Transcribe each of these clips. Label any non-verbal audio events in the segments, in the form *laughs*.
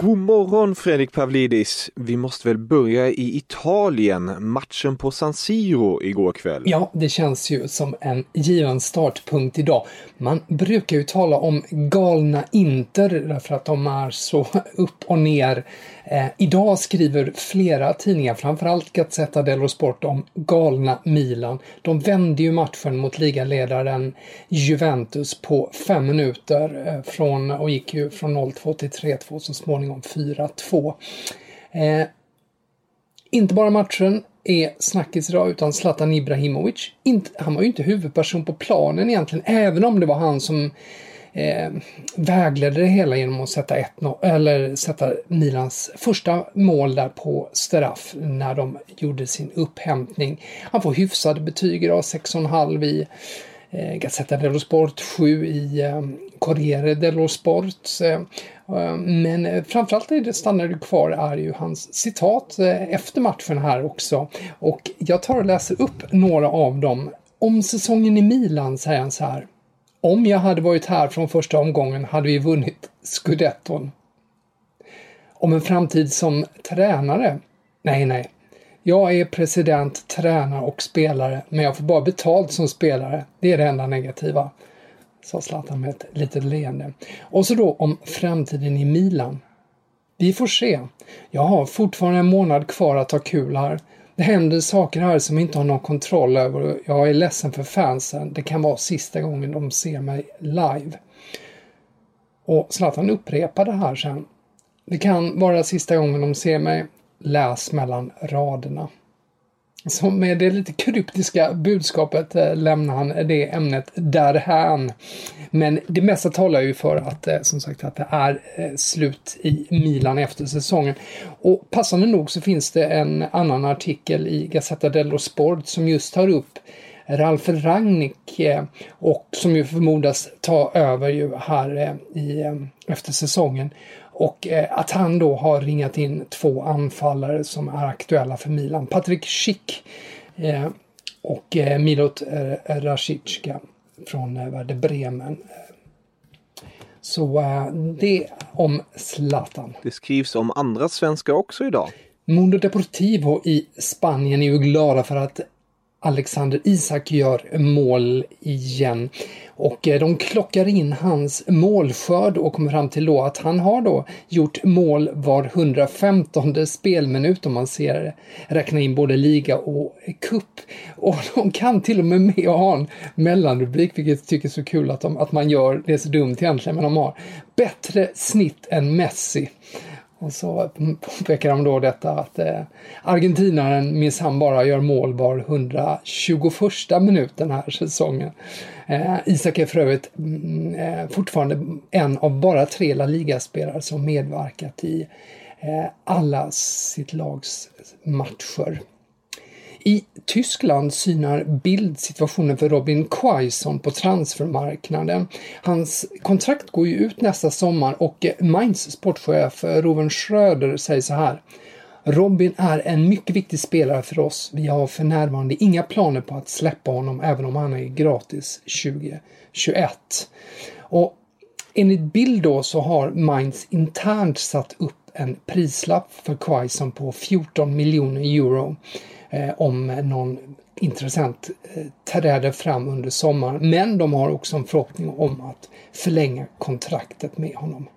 God morgon Fredrik Pavlidis. Vi måste väl börja i Italien, matchen på San Siro igår kväll. Ja, det känns ju som en given startpunkt idag. Man brukar ju tala om galna Inter därför att de är så *laughs* upp och ner. Eh, idag skriver flera tidningar, framförallt Gazzetta dello Sport, om galna Milan. De vände ju matchen mot ligaledaren Juventus på fem minuter eh, från, och gick ju från 0-2 till 3-2 så småningom 4-2. Eh, inte bara matchen är snackis idag utan Zlatan Ibrahimovic. Inte, han var ju inte huvudperson på planen egentligen, även om det var han som eh, vägledde det hela genom att sätta, ett, eller sätta Milans första mål där på straff när de gjorde sin upphämtning. Han får hyfsade betyg idag, 6,5 i eh, Gazzetta dello Sport, 7 i eh, Corriere dello Sport. Eh, eh men eh, framförallt det stannade kvar är ju hans citat eh, efter matchen här också. Och jag tar och läser upp några av dem. Om säsongen i Milan säger han så här. Om jag hade varit här från första omgången hade vi vunnit scudetton. Om en framtid som tränare? Nej, nej. Jag är president, tränare och spelare, men jag får bara betalt som spelare. Det är det enda negativa. Sa Zlatan med ett litet leende. Och så då om framtiden i Milan. Vi får se. Jag har fortfarande en månad kvar att ha kul här. Det händer saker här som jag inte har någon kontroll över jag är ledsen för fansen. Det kan vara sista gången de ser mig live. Och Zlatan upprepar det här sen. Det kan vara sista gången de ser mig. Läs mellan raderna. Så med det lite kryptiska budskapet eh, lämnar han det ämnet därhän. Men det mesta talar ju för att, eh, som sagt, att det är eh, slut i Milan efter säsongen. Och passande nog så finns det en annan artikel i Gazzetta dello Sport som just tar upp Ralf Rangnick och som ju förmodas ta över ju här i, efter säsongen. Och eh, att han då har ringat in två anfallare som är aktuella för Milan. Patrik Schick eh, och eh, Milot Rasicka från Werder Bremen. Så det om Zlatan. Det skrivs om andra svenskar också idag. Mundo Deportivo i Spanien är ju glada för att Alexander Isak gör mål igen. Och eh, de klockar in hans målskörd och kommer fram till då att han har då gjort mål var 115 spelminut om man ser räkna in både liga och kupp. Och de kan till och med med att ha en mellanrubrik, vilket jag tycker är så kul att, de, att man gör, det är så dumt egentligen, men de har bättre snitt än Messi. Och så påpekar de då detta att eh, argentinaren minsann bara gör mål var 121 minut den här säsongen. Eh, Isak är för övrigt mm, eh, fortfarande en av bara tre La Liga-spelare som medverkat i eh, alla sitt lags matcher. I Tyskland synar Bild situationen för Robin Quaison på transfermarknaden. Hans kontrakt går ju ut nästa sommar och Mainz sportchef Roven Schröder säger så här. Robin är en mycket viktig spelare för oss. Vi har för närvarande inga planer på att släppa honom även om han är gratis 2021. Och enligt Bild då så har Mainz internt satt upp en prislapp för Quaison på 14 miljoner euro eh, om någon intressant eh, träder fram under sommaren. Men de har också en förhoppning om att förlänga kontraktet med honom.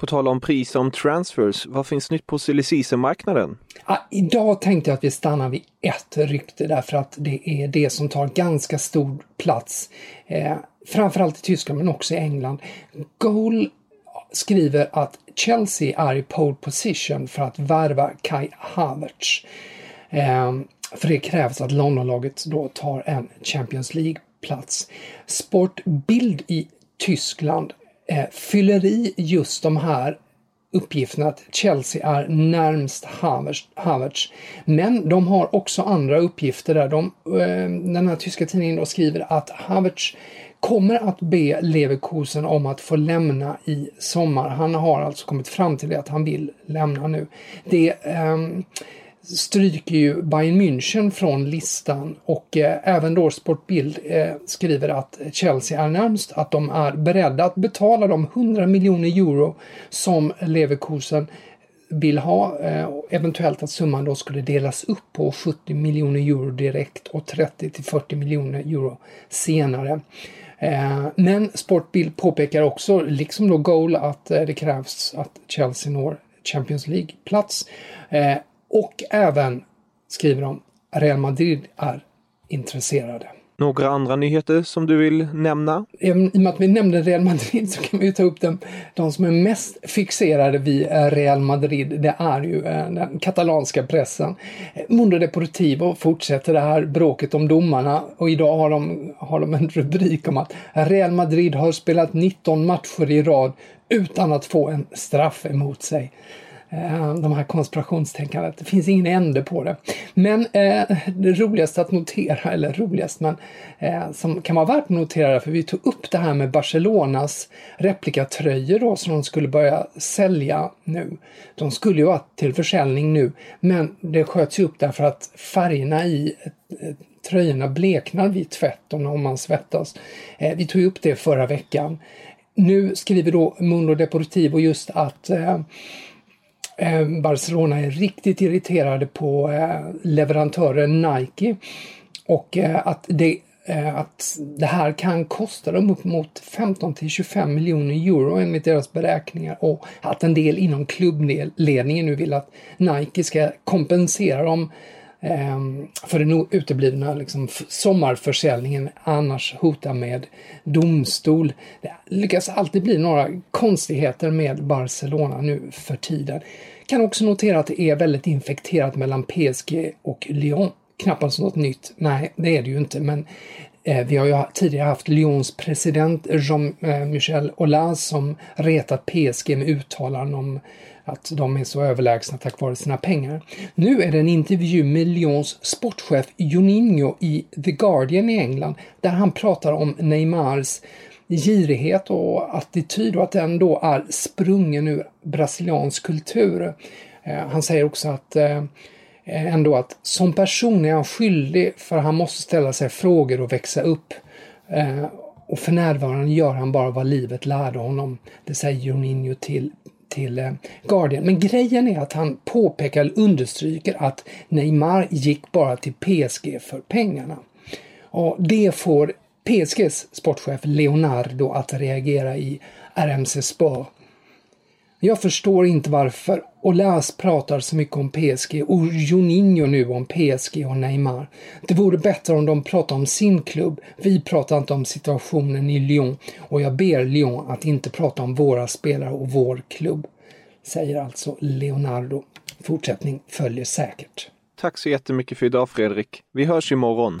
På tal om pris om transfers, vad finns nytt på silly marknaden ah, Idag tänkte jag att vi stannar vid ett rykte därför att det är det som tar ganska stor plats. Eh, framförallt i Tyskland men också i England. Goal skriver att Chelsea är i pole position för att värva Kai Havertz. Ehm, för det krävs att Londonlaget då tar en Champions League-plats. Sportbild i Tyskland eh, fyller i just de här uppgifterna att Chelsea är närmst Havertz. Men de har också andra uppgifter där. De, eh, den här tyska tidningen då skriver att Havertz kommer att be Leverkusen om att få lämna i sommar. Han har alltså kommit fram till det att han vill lämna nu. Det eh, stryker ju Bayern München från listan och eh, även då Sportbild eh, skriver att Chelsea är närmst, att de är beredda att betala de 100 miljoner euro som Leverkusen vill ha. Eh, eventuellt att summan då skulle delas upp på 70 miljoner euro direkt och 30 till 40 miljoner euro senare. Eh, men Sportbild påpekar också, liksom då Goal, att eh, det krävs att Chelsea når Champions League-plats. Och även, skriver de, Real Madrid är intresserade. Några andra nyheter som du vill nämna? I och med att vi nämnde Real Madrid så kan vi ta upp dem. De som är mest fixerade vid eh, Real Madrid, det är ju eh, den katalanska pressen. Eh, Mundo Deportivo fortsätter det här bråket om domarna och idag har de, har de en rubrik om att Real Madrid har spelat 19 matcher i rad utan att få en straff emot sig. Eh, de här konspirationstänkandet. Det finns ingen ände på det. Men eh, det roligaste att notera, eller roligast, men eh, som kan vara värt att notera, för vi tog upp det här med Barcelonas replikatröjor då som de skulle börja sälja nu. De skulle ju vara till försäljning nu, men det sköts ju upp därför att färgerna i eh, tröjorna bleknar vid tvätt om man svettas. Eh, vi tog upp det förra veckan. Nu skriver då Mundo Deportivo just att Eh, Eh, Barcelona är riktigt irriterade på eh, leverantören Nike och eh, att det att det här kan kosta dem upp mot 15 till 25 miljoner euro enligt deras beräkningar och att en del inom klubbledningen nu vill att Nike ska kompensera dem Ehm, för den uteblivna liksom, sommarförsäljningen annars hota med domstol. Det lyckas alltid bli några konstigheter med Barcelona nu för tiden. Kan också notera att det är väldigt infekterat mellan PSG och Lyon. Knappast något nytt. Nej, det är det ju inte, men Eh, vi har ju tidigare haft Lyons president Jean-Michel eh, Aulas som retat PSG med uttalanden om att de är så överlägsna tack vare sina pengar. Nu är det en intervju med Lyons sportchef Juninho i The Guardian i England där han pratar om Neymars girighet och attityd och att den då är sprungen ur brasiliansk kultur. Eh, han säger också att eh, Eh, ändå att som person är han skyldig för han måste ställa sig frågor och växa upp. Eh, och för närvarande gör han bara vad livet lärde honom. Det säger Juninho till till eh, Guardian. Men grejen är att han påpekar eller understryker att Neymar gick bara till PSG för pengarna. Och det får PSGs sportchef Leonardo att reagera i RMC Sport. Jag förstår inte varför Olas pratar så mycket om PSG och Juninho nu om PSG och Neymar. Det vore bättre om de pratade om sin klubb. Vi pratar inte om situationen i Lyon och jag ber Lyon att inte prata om våra spelare och vår klubb. Säger alltså Leonardo. Fortsättning följer säkert. Tack så jättemycket för idag Fredrik. Vi hörs imorgon.